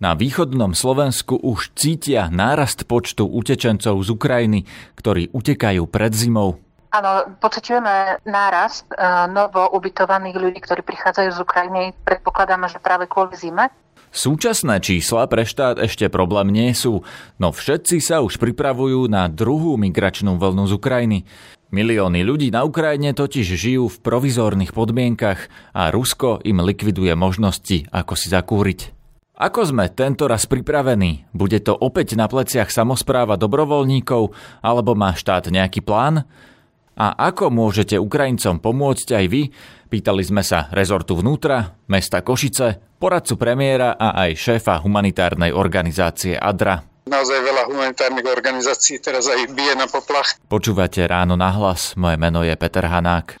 Na východnom Slovensku už cítia nárast počtu utečencov z Ukrajiny, ktorí utekajú pred zimou. Áno, pociťujeme nárast e, novo ubytovaných ľudí, ktorí prichádzajú z Ukrajiny. Predpokladáme, že práve kvôli zime. Súčasné čísla pre štát ešte problém nie sú, no všetci sa už pripravujú na druhú migračnú vlnu z Ukrajiny. Milióny ľudí na Ukrajine totiž žijú v provizórnych podmienkach a Rusko im likviduje možnosti, ako si zakúriť. Ako sme tento raz pripravení? Bude to opäť na pleciach samozpráva dobrovoľníkov alebo má štát nejaký plán? A ako môžete Ukrajincom pomôcť aj vy? Pýtali sme sa rezortu vnútra, mesta Košice, poradcu premiéra a aj šéfa humanitárnej organizácie ADRA. Naozaj veľa humanitárnych organizácií teraz aj bije na poplach. Počúvate Ráno na hlas, moje meno je Peter Hanák.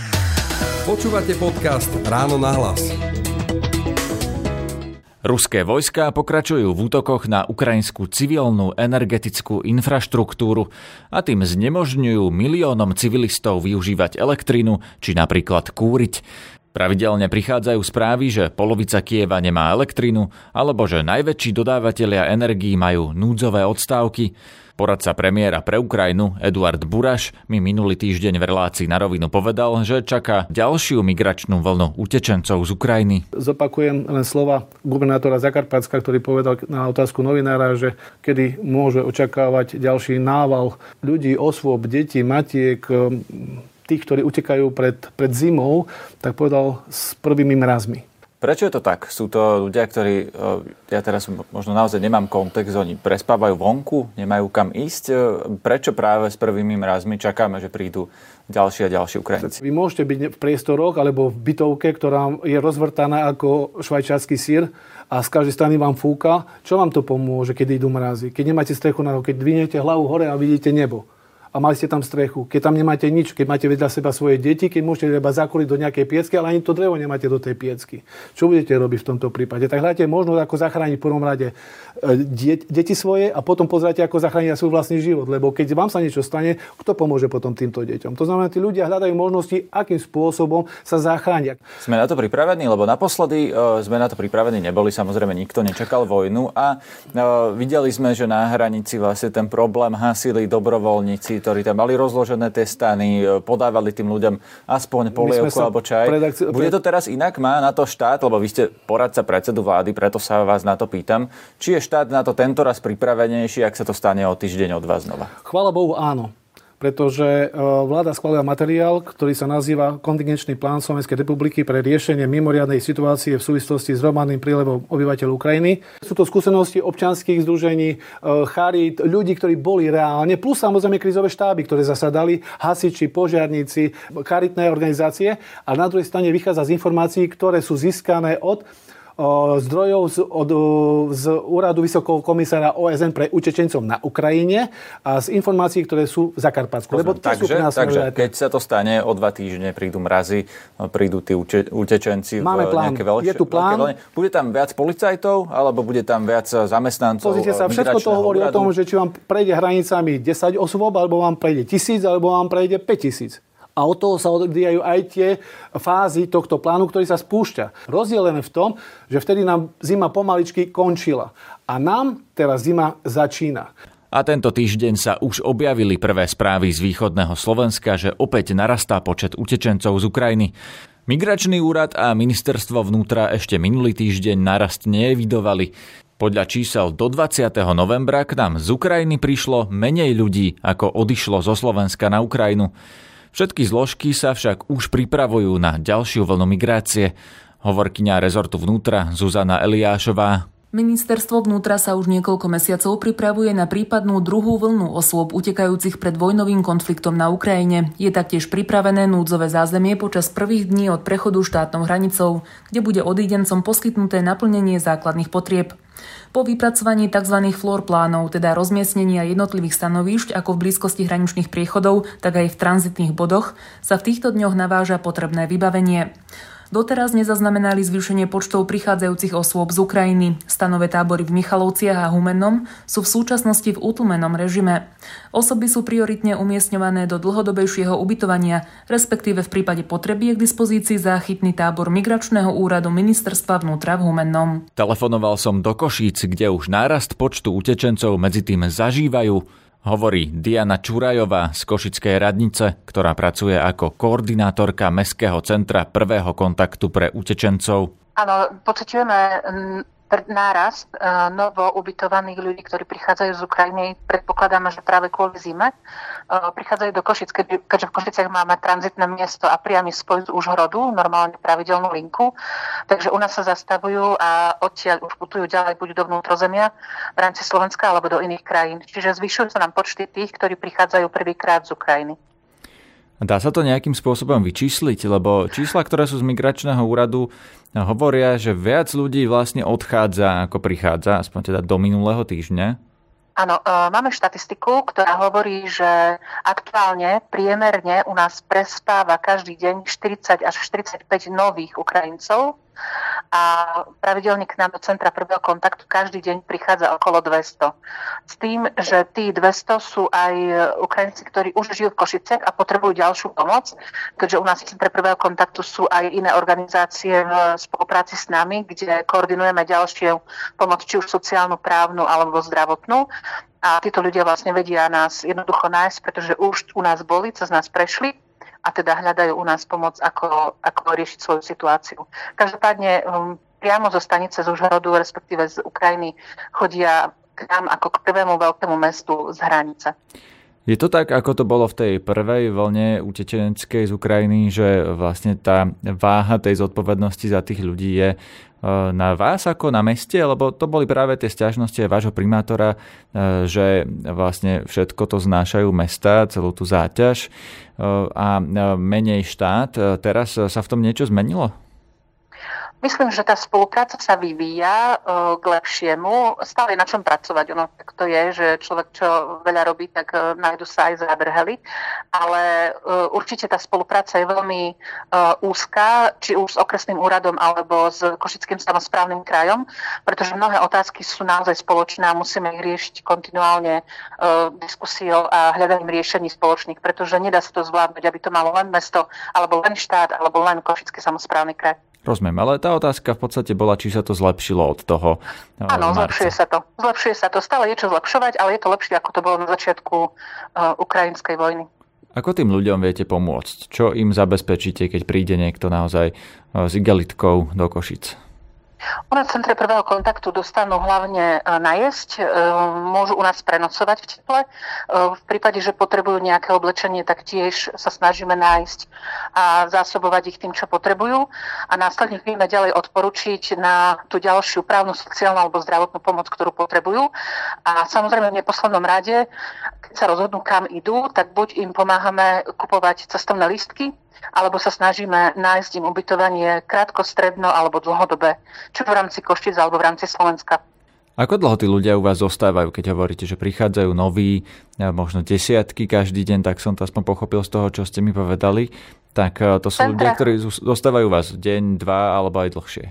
Počúvate podcast Ráno na hlas. Ruské vojská pokračujú v útokoch na ukrajinskú civilnú energetickú infraštruktúru a tým znemožňujú miliónom civilistov využívať elektrinu či napríklad kúriť. Pravidelne prichádzajú správy, že polovica Kieva nemá elektrinu alebo že najväčší dodávateľia energií majú núdzové odstávky. Poradca premiéra pre Ukrajinu Eduard Buraš mi minulý týždeň v relácii na rovinu povedal, že čaká ďalšiu migračnú vlnu utečencov z Ukrajiny. Zopakujem len slova gubernátora Zakarpatska, ktorý povedal na otázku novinára, že kedy môže očakávať ďalší nával ľudí, osôb, detí, matiek, tých, ktorí utekajú pred, pred zimou, tak povedal s prvými mrazmi. Prečo je to tak? Sú to ľudia, ktorí, e, ja teraz možno naozaj nemám kontext, oni prespávajú vonku, nemajú kam ísť. E, prečo práve s prvými mrazmi čakáme, že prídu ďalší a ďalší Ukrajinci? Vy môžete byť v priestoroch alebo v bytovke, ktorá je rozvrtaná ako švajčiarsky sír a z každej strany vám fúka. Čo vám to pomôže, keď idú mrazy? Keď nemáte strechu na keď dvinete hlavu hore a vidíte nebo a mali ste tam strechu. Keď tam nemáte nič, keď máte vedľa seba svoje deti, keď môžete iba zakúriť do nejakej piecky, ale ani to drevo nemáte do tej piecky. Čo budete robiť v tomto prípade? Tak hľadajte možnosť, ako zachrániť v prvom rade e, deti svoje a potom pozrite, ako zachrániť svoj vlastný život. Lebo keď vám sa niečo stane, kto pomôže potom týmto deťom? To znamená, tí ľudia hľadajú možnosti, akým spôsobom sa zachrániť. Sme na to pripravení, lebo naposledy uh, sme na to pripravení neboli, samozrejme nikto nečakal vojnu a uh, videli sme, že na hranici vlastne ten problém hasili dobrovoľníci, ktorí tam mali rozložené tie stany, e, podávali tým ľuďom aspoň polievku alebo čaj. Predakci- Bude to teraz inak? Má na to štát, lebo vy ste poradca predsedu vlády, preto sa vás na to pýtam. Či je štát na to tento raz pripravenejší, ak sa to stane o týždeň od vás znova? Chvála Bohu, áno pretože e, vláda schválila materiál, ktorý sa nazýva Kontingenčný plán Slovenskej republiky pre riešenie mimoriadnej situácie v súvislosti s hromadným prílevom obyvateľov Ukrajiny. Sú to skúsenosti občanských združení, e, charít, ľudí, ktorí boli reálne, plus samozrejme krizové štáby, ktoré zasadali, hasiči, požiarníci, charitné organizácie. A na druhej strane vychádza z informácií, ktoré sú získané od zdrojov z, od, z úradu Vysokého komisára OSN pre utečencov na Ukrajine a z informácií, ktoré sú v Zakarpatsku. Lebo takže, takže keď sa to stane o dva týždne, prídu mrazy, prídu tí uče, utečenci Máme plán. veľké, Je tu plán. Veľké bude tam viac policajtov, alebo bude tam viac zamestnancov Pozrite sa, všetko to hovorí úradu. o tom, že či vám prejde hranicami 10 osôb, alebo vám prejde 1000, alebo vám prejde 5000. A od toho sa odvíjajú aj tie fázy tohto plánu, ktorý sa spúšťa. Rozdiel len v tom, že vtedy nám zima pomaličky končila. A nám teraz zima začína. A tento týždeň sa už objavili prvé správy z východného Slovenska, že opäť narastá počet utečencov z Ukrajiny. Migračný úrad a ministerstvo vnútra ešte minulý týždeň narast neevidovali. Podľa čísel do 20. novembra k nám z Ukrajiny prišlo menej ľudí, ako odišlo zo Slovenska na Ukrajinu. Všetky zložky sa však už pripravujú na ďalšiu vlnu migrácie. Hovorkyňa rezortu vnútra Zuzana Eliášová Ministerstvo vnútra sa už niekoľko mesiacov pripravuje na prípadnú druhú vlnu osôb utekajúcich pred vojnovým konfliktom na Ukrajine. Je taktiež pripravené núdzové zázemie počas prvých dní od prechodu štátnou hranicou, kde bude odídencom poskytnuté naplnenie základných potrieb. Po vypracovaní tzv. floor plánov, teda rozmiestnenia jednotlivých stanovíšť ako v blízkosti hraničných priechodov, tak aj v tranzitných bodoch, sa v týchto dňoch naváža potrebné vybavenie. Doteraz nezaznamenali zvýšenie počtov prichádzajúcich osôb z Ukrajiny. Stanové tábory v Michalovciach a Humennom sú v súčasnosti v utlmenom režime. Osoby sú prioritne umiestňované do dlhodobejšieho ubytovania, respektíve v prípade potreby je k dispozícii záchytný tábor Migračného úradu ministerstva vnútra v Humennom. Telefonoval som do Košíc, kde už nárast počtu utečencov medzi tým zažívajú hovorí Diana Čurajová z Košickej radnice, ktorá pracuje ako koordinátorka Mestského centra prvého kontaktu pre utečencov. Áno, pociťujeme nárast e, novo ubytovaných ľudí, ktorí prichádzajú z Ukrajiny. Predpokladáme, že práve kvôli zime e, prichádzajú do Košic, keďže v Košiciach máme tranzitné miesto a priamy spoj z Užhrodu, normálne pravidelnú linku. Takže u nás sa zastavujú a odtiaľ už putujú ďalej buď do vnútrozemia v rámci Slovenska alebo do iných krajín. Čiže zvyšujú sa nám počty tých, ktorí prichádzajú prvýkrát z Ukrajiny. Dá sa to nejakým spôsobom vyčísliť, lebo čísla, ktoré sú z migračného úradu, hovoria, že viac ľudí vlastne odchádza, ako prichádza, aspoň teda do minulého týždňa. Áno, e, máme štatistiku, ktorá hovorí, že aktuálne priemerne u nás prespáva každý deň 40 až 45 nových Ukrajincov a pravidelne k nám do centra prvého kontaktu každý deň prichádza okolo 200. S tým, že tí 200 sú aj Ukrajinci, ktorí už žijú v Košicech a potrebujú ďalšiu pomoc, keďže u nás v centre prvého kontaktu sú aj iné organizácie v spolupráci s nami, kde koordinujeme ďalšiu pomoc, či už sociálnu, právnu alebo zdravotnú. A títo ľudia vlastne vedia nás jednoducho nájsť, pretože už u nás boli, cez nás prešli a teda hľadajú u nás pomoc, ako, ako riešiť svoju situáciu. Každopádne um, priamo zo stanice z Užhorodu, respektíve z Ukrajiny, chodia k nám ako k prvému veľkému mestu z hranice. Je to tak, ako to bolo v tej prvej vlne utečeneckej z Ukrajiny, že vlastne tá váha tej zodpovednosti za tých ľudí je na vás ako na meste, lebo to boli práve tie stiažnosti vášho primátora, eh, že vlastne všetko to znášajú mesta, celú tú záťaž eh, a menej štát. Teraz sa v tom niečo zmenilo? Myslím, že tá spolupráca sa vyvíja uh, k lepšiemu. Stále je na čom pracovať. Ono tak to je, že človek, čo veľa robí, tak uh, nájdu sa aj zábrhely. Ale uh, určite tá spolupráca je veľmi úzká, či už s okresným úradom alebo s Košickým samozprávnym krajom, pretože mnohé otázky sú naozaj spoločné a musíme ich riešiť kontinuálne diskusiou a hľadaním riešení spoločných, pretože nedá sa to zvládnuť, aby to malo len mesto, alebo len štát, alebo len Košický samozprávny kraj. Rozumiem, ale tá otázka v podstate bola, či sa to zlepšilo od toho eh, Áno, zlepšuje sa to. Zlepšuje sa to. Stále je čo zlepšovať, ale je to lepšie, ako to bolo na začiatku uh, ukrajinskej vojny. Ako tým ľuďom viete pomôcť? Čo im zabezpečíte, keď príde niekto naozaj uh, s igelitkou do Košic? U nás v centre prvého kontaktu dostanú hlavne e, najesť, e, môžu u nás prenocovať v teple. E, v prípade, že potrebujú nejaké oblečenie, tak tiež sa snažíme nájsť a zásobovať ich tým, čo potrebujú. A následne vieme ďalej odporučiť na tú ďalšiu právnu, sociálnu alebo zdravotnú pomoc, ktorú potrebujú. A samozrejme v neposlednom rade, keď sa rozhodnú, kam idú, tak buď im pomáhame kupovať cestovné lístky, alebo sa snažíme nájsť im ubytovanie krátko, stredno alebo dlhodobé, čo v rámci Koštic alebo v rámci Slovenska. Ako dlho tí ľudia u vás zostávajú, keď hovoríte, že prichádzajú noví, možno desiatky každý deň, tak som to aspoň pochopil z toho, čo ste mi povedali. Tak e, to sú Centre. ľudia, ktorí zostávajú u vás deň, dva alebo aj dlhšie.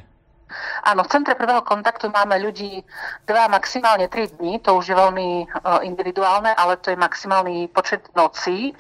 Áno, v centre prvého kontaktu máme ľudí dva, maximálne tri dní, to už je veľmi uh, individuálne, ale to je maximálny počet nocí.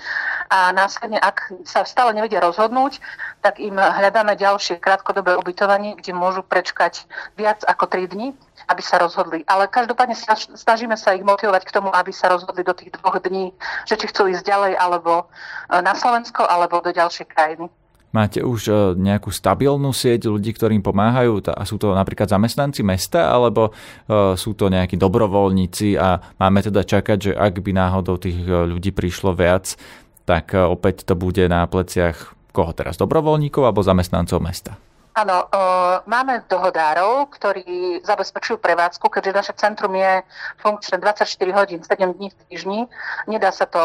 A následne, ak sa stále nevedia rozhodnúť, tak im hľadáme ďalšie krátkodobé ubytovanie, kde môžu prečkať viac ako tri dní, aby sa rozhodli. Ale každopádne snažíme sa ich motivovať k tomu, aby sa rozhodli do tých dvoch dní, že či chcú ísť ďalej alebo e, na Slovensko, alebo do ďalšej krajiny. Máte už e, nejakú stabilnú sieť ľudí, ktorým pomáhajú? A sú to napríklad zamestnanci mesta, alebo e, sú to nejakí dobrovoľníci a máme teda čakať, že ak by náhodou tých ľudí prišlo viac, tak opäť to bude na pleciach koho teraz? Dobrovoľníkov alebo zamestnancov mesta? Áno, máme dohodárov, ktorí zabezpečujú prevádzku, keďže naše centrum je funkčné 24 hodín, 7 dní v týždni. Nedá sa to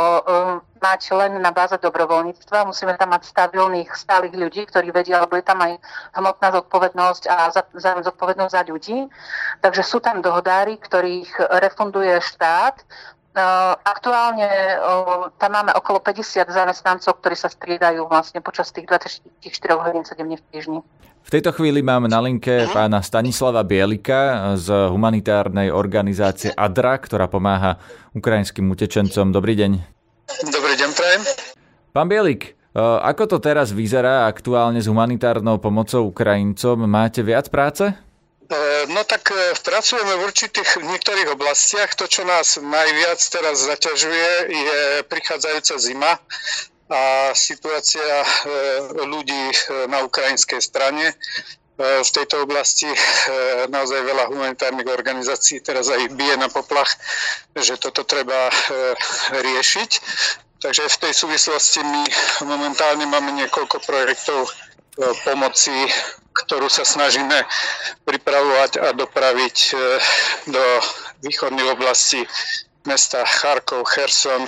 mať len na báze dobrovoľníctva. Musíme tam mať stabilných, stálych ľudí, ktorí vedia, lebo je tam aj hmotná zodpovednosť a zároveň zodpovednosť za ľudí. Takže sú tam dohodári, ktorých refunduje štát Aktuálne tam máme okolo 50 zamestnancov, ktorí sa striedajú vlastne počas tých 24 hodín 7 dní v týždni. V tejto chvíli máme na linke pána Stanislava Bielika z humanitárnej organizácie ADRA, ktorá pomáha ukrajinským utečencom. Dobrý deň. Dobrý deň, prajem. Pán Bielik, ako to teraz vyzerá aktuálne s humanitárnou pomocou Ukrajincom? Máte viac práce? E, no tak e, pracujeme v určitých v niektorých oblastiach. To, čo nás najviac teraz zaťažuje, je prichádzajúca zima a situácia e, ľudí na ukrajinskej strane. V tejto oblasti naozaj veľa humanitárnych organizácií teraz aj bije na poplach, že toto treba riešiť. Takže v tej súvislosti my momentálne máme niekoľko projektov pomoci ktorú sa snažíme pripravovať a dopraviť e, do východnej oblasti mesta Charkov, Kherson,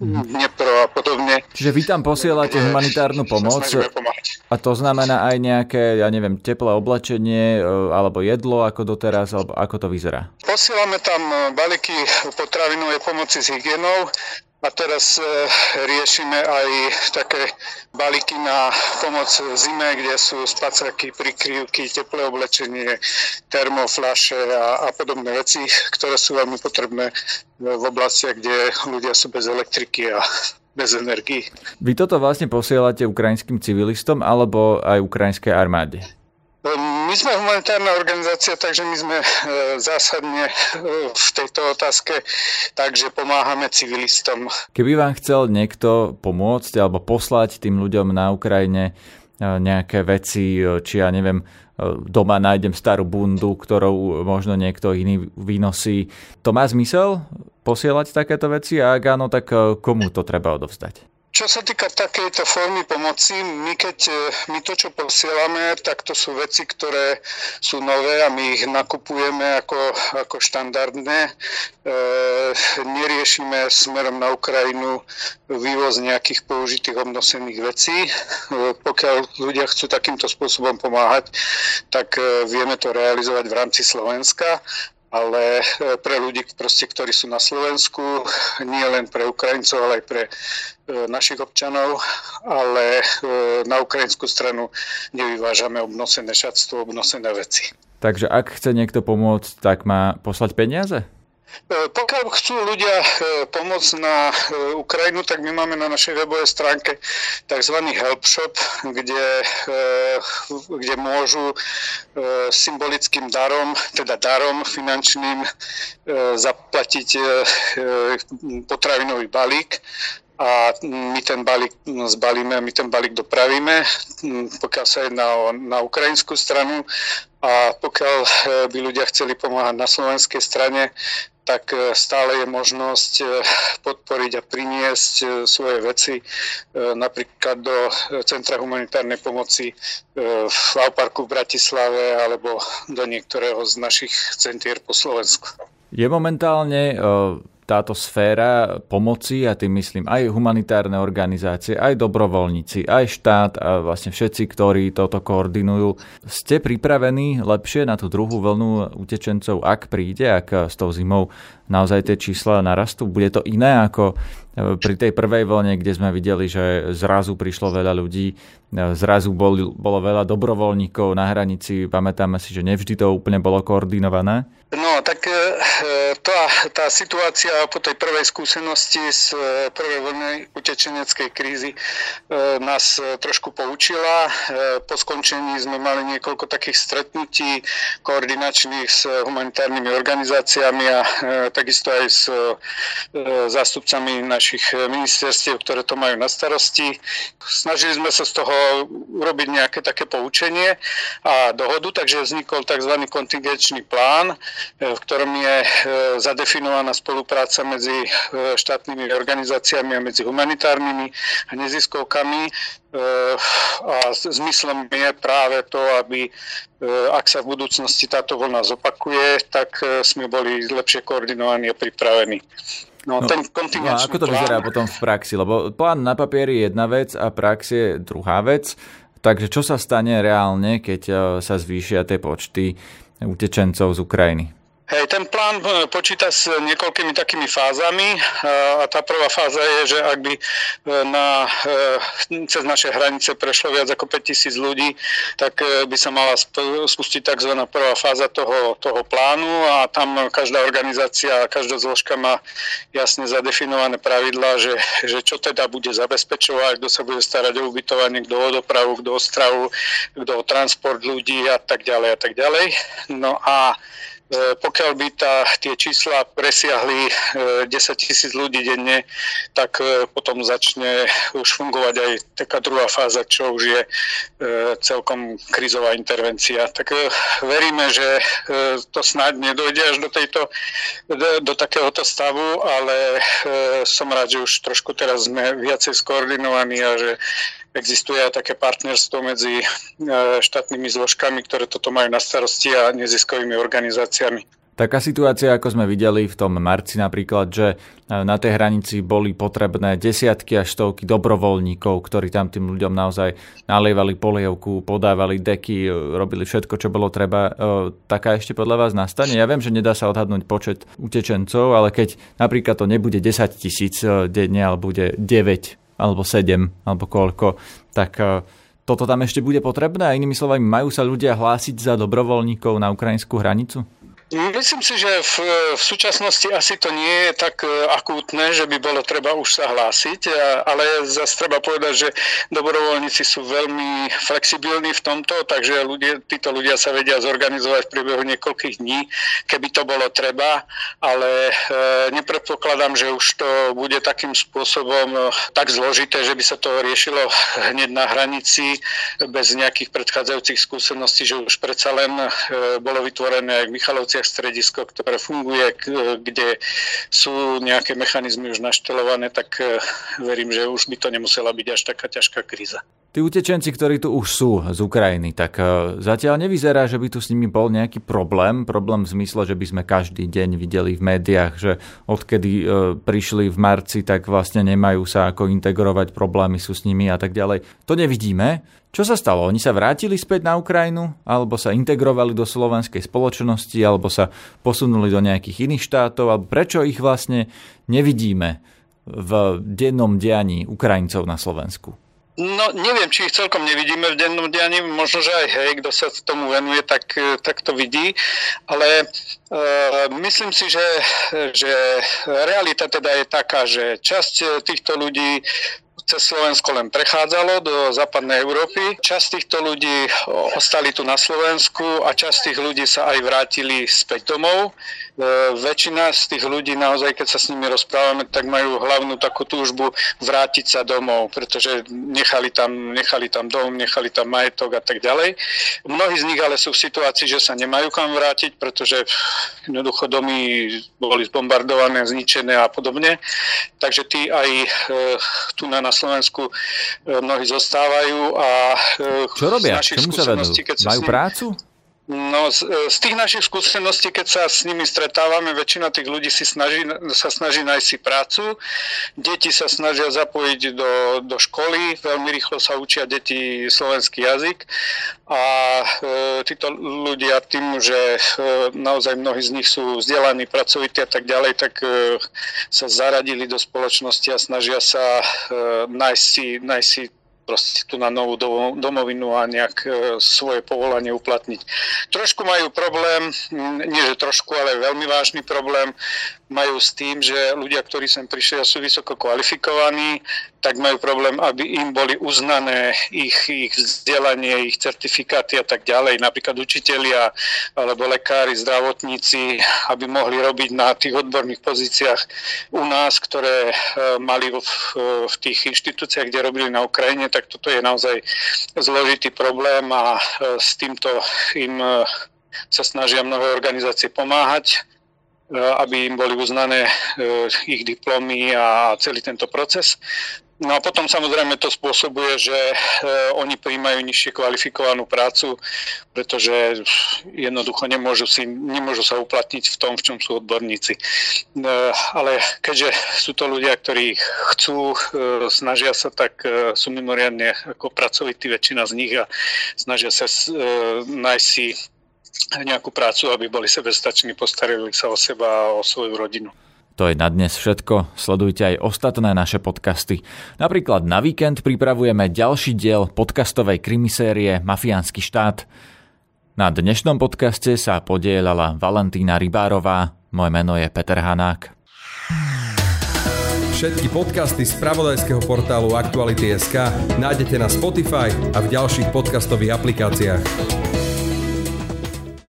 Dnepro a podobne. Čiže vy tam posielate humanitárnu pomoc a to znamená aj nejaké, ja neviem, teplé oblečenie e, alebo jedlo ako doteraz, alebo ako to vyzerá? Posielame tam balíky potravinovej pomoci s hygienou, a teraz e, riešime aj také balíky na pomoc zime, kde sú spacáky, prikryvky, teplé oblečenie, termoflaše a, a podobné veci, ktoré sú veľmi potrebné v oblastiach, kde ľudia sú bez elektriky a bez energii. Vy toto vlastne posielate ukrajinským civilistom alebo aj ukrajinskej armáde? My sme humanitárna organizácia, takže my sme e, zásadne e, v tejto otázke, takže pomáhame civilistom. Keby vám chcel niekto pomôcť alebo poslať tým ľuďom na Ukrajine e, nejaké veci, či ja neviem, doma nájdem starú bundu, ktorou možno niekto iný vynosí. To má zmysel posielať takéto veci a ak áno, tak komu to treba odovzdať? Čo sa týka takejto formy pomoci, my keď e, my to, čo posielame, tak to sú veci, ktoré sú nové a my ich nakupujeme ako, ako štandardné. E, neriešime smerom na Ukrajinu vývoz nejakých použitých obnosených vecí. E, pokiaľ ľudia chcú takýmto spôsobom pomáhať, tak e, vieme to realizovať v rámci Slovenska ale e, pre ľudí, proste, ktorí sú na Slovensku, nie len pre Ukrajincov, ale aj pre e, našich občanov, ale e, na ukrajinskú stranu nevyvážame obnosené šatstvo, obnosené veci. Takže ak chce niekto pomôcť, tak má poslať peniaze? E, pokiaľ chcú ľudia e, pomôcť na e, Ukrajinu, tak my máme na našej webovej stránke tzv. help shop, kde, kde môžu symbolickým darom, teda darom finančným zaplatiť potravinový balík a my ten balík zbalíme a my ten balík dopravíme, pokiaľ sa jedná o, na ukrajinskú stranu a pokiaľ by ľudia chceli pomáhať na slovenskej strane, tak e, stále je možnosť e, podporiť a priniesť svoje veci napríklad do Centra humanitárnej pomoci v Auparku v Bratislave alebo do niektorého z našich centier po Slovensku. Je momentálne táto sféra pomoci, a tým myslím aj humanitárne organizácie, aj dobrovoľníci, aj štát a vlastne všetci, ktorí toto koordinujú. Ste pripravení lepšie na tú druhú vlnu utečencov, ak príde, ak s tou zimou naozaj tie čísla narastú? Bude to iné ako e, pri tej prvej vlne, kde sme videli, že zrazu prišlo veľa ľudí, e, zrazu bol, bolo veľa dobrovoľníkov na hranici, pamätáme si, že nevždy to úplne bolo koordinované? No, tak e, tá, tá situácia po tej prvej skúsenosti z prvej vlny utečeneckej krízy nás trošku poučila. Po skončení sme mali niekoľko takých stretnutí koordinačných s humanitárnymi organizáciami a takisto aj s e, zástupcami našich ministerstiev, ktoré to majú na starosti. Snažili sme sa z toho urobiť nejaké také poučenie a dohodu, takže vznikol tzv. kontingenčný plán, e, v ktorom je e, zadefinovaná spolupráca medzi štátnymi organizáciami a medzi humanitárnymi a neziskovkami. A zmyslom je práve to, aby ak sa v budúcnosti táto vlna zopakuje, tak sme boli lepšie koordinovaní a pripravení. No, no, ten no a ako to plán... vyzerá potom v praxi? Lebo plán na papieri je jedna vec a prax je druhá vec. Takže čo sa stane reálne, keď sa zvýšia tie počty utečencov z Ukrajiny? Hej, ten plán e, počíta s niekoľkými takými fázami a tá prvá fáza je, že ak by e, na, e, cez naše hranice prešlo viac ako 5000 ľudí, tak by sa mala spustiť tzv. prvá fáza toho, toho plánu a tam každá organizácia, každá zložka má jasne zadefinované pravidlá, že, že čo teda bude zabezpečovať, kto sa bude starať o ubytovanie, kto o dopravu, kto o stravu, kto o transport ľudí a tak ďalej a tak ďalej. No a E, pokiaľ by tá, tie čísla presiahli 10 e, tisíc ľudí denne, tak e, potom začne už fungovať aj taká druhá fáza, čo už je celkom krizová intervencia. Tak veríme, že to snáď nedojde až do, tejto, do takéhoto stavu, ale som rád, že už trošku teraz sme viacej skoordinovaní a že existuje aj také partnerstvo medzi e, štátnymi zložkami, ktoré toto majú na starosti a neziskovými organizáciami. Taká situácia, ako sme videli v tom marci napríklad, že e, na tej hranici boli potrebné desiatky až stovky dobrovoľníkov, ktorí tam tým ľuďom naozaj nalievali polievku, podávali deky, e, robili všetko, čo bolo treba. Taká ešte podľa vás nastane? Ja viem, že nedá sa odhadnúť počet utečencov, ale keď napríklad to nebude 10 tisíc denne, ale bude 9 alebo 7, alebo koľko, tak e, toto tam ešte bude potrebné a inými slovami, majú sa ľudia hlásiť za dobrovoľníkov na ukrajinskú hranicu? Myslím si, že v, v súčasnosti asi to nie je tak e, akútne, že by bolo treba už sa hlásiť, ale zase treba povedať, že dobrovoľníci sú veľmi flexibilní v tomto, takže ľudia, títo ľudia sa vedia zorganizovať v priebehu niekoľkých dní, keby to bolo treba, ale e, nepredpokladám, že už to bude takým spôsobom e, tak zložité, že by sa to riešilo hneď na hranici bez nejakých predchádzajúcich skúseností, že už predsa len bolo vytvorené aj v Michalovci nemocniciach stredisko, ktoré funguje, kde sú nejaké mechanizmy už naštelované, tak e, verím, že už by to nemusela byť až taká ťažká kríza. Tí utečenci, ktorí tu už sú z Ukrajiny, tak e, zatiaľ nevyzerá, že by tu s nimi bol nejaký problém. Problém v zmysle, že by sme každý deň videli v médiách, že odkedy e, prišli v marci, tak vlastne nemajú sa ako integrovať, problémy sú s nimi a tak ďalej. To nevidíme. Čo sa stalo? Oni sa vrátili späť na Ukrajinu, alebo sa integrovali do slovenskej spoločnosti, alebo sa posunuli do nejakých iných štátov, alebo prečo ich vlastne nevidíme v dennom dianí Ukrajincov na Slovensku? No, neviem, či ich celkom nevidíme v dennom dianí, možno, že aj hej, kto sa tomu venuje, tak, tak to vidí, ale e, myslím si, že, že realita teda je taká, že časť týchto ľudí cez Slovensko len prechádzalo do západnej Európy. Časť týchto ľudí ostali tu na Slovensku a časť tých ľudí sa aj vrátili späť domov. E, väčšina z tých ľudí naozaj, keď sa s nimi rozprávame, tak majú hlavnú takú túžbu vrátiť sa domov, pretože nechali tam, nechali tam dom, nechali tam majetok a tak ďalej. Mnohí z nich ale sú v situácii, že sa nemajú kam vrátiť, pretože jednoducho domy boli zbombardované, zničené a podobne. Takže tí aj e, tu na, na Slovensku e, mnohí zostávajú a Čo robia? Čomu sa vedú? Majú prácu? No, z, z tých našich skúseností, keď sa s nimi stretávame, väčšina tých ľudí si snaží, sa snaží nájsť si prácu. Deti sa snažia zapojiť do, do školy, veľmi rýchlo sa učia deti slovenský jazyk a e, títo ľudia tým, že e, naozaj mnohí z nich sú vzdelaní, pracovití a tak ďalej, tak e, sa zaradili do spoločnosti a snažia sa e, nájsť si, nájsť si proste tu na novú domovinu a nejak e, svoje povolanie uplatniť. Trošku majú problém, nie že trošku, ale veľmi vážny problém majú s tým, že ľudia, ktorí sem prišli a sú vysoko kvalifikovaní, tak majú problém, aby im boli uznané ich, ich vzdelanie, ich certifikáty a tak ďalej. Napríklad učitelia alebo lekári, zdravotníci, aby mohli robiť na tých odborných pozíciách u nás, ktoré e, mali v, v tých inštitúciách, kde robili na Ukrajine, tak toto je naozaj zložitý problém a e, s týmto im e, sa snažia mnohé organizácie pomáhať aby im boli uznané ich diplomy a celý tento proces. No a potom samozrejme to spôsobuje, že e, oni príjmajú nižšie kvalifikovanú prácu, pretože jednoducho nemôžu, si, nemôžu sa uplatniť v tom, v čom sú odborníci. E, ale keďže sú to ľudia, ktorí chcú, e, snažia sa, tak e, sú mimoriadne ako pracovití väčšina z nich a snažia sa e, nájsť si nejakú prácu, aby boli sebestační, postarili sa o seba a o svoju rodinu. To je na dnes všetko. Sledujte aj ostatné naše podcasty. Napríklad na víkend pripravujeme ďalší diel podcastovej krimisérie Mafiánsky štát. Na dnešnom podcaste sa podielala Valentína Rybárová. Moje meno je Peter Hanák. Všetky podcasty z pravodajského portálu Aktuality.sk nájdete na Spotify a v ďalších podcastových aplikáciách.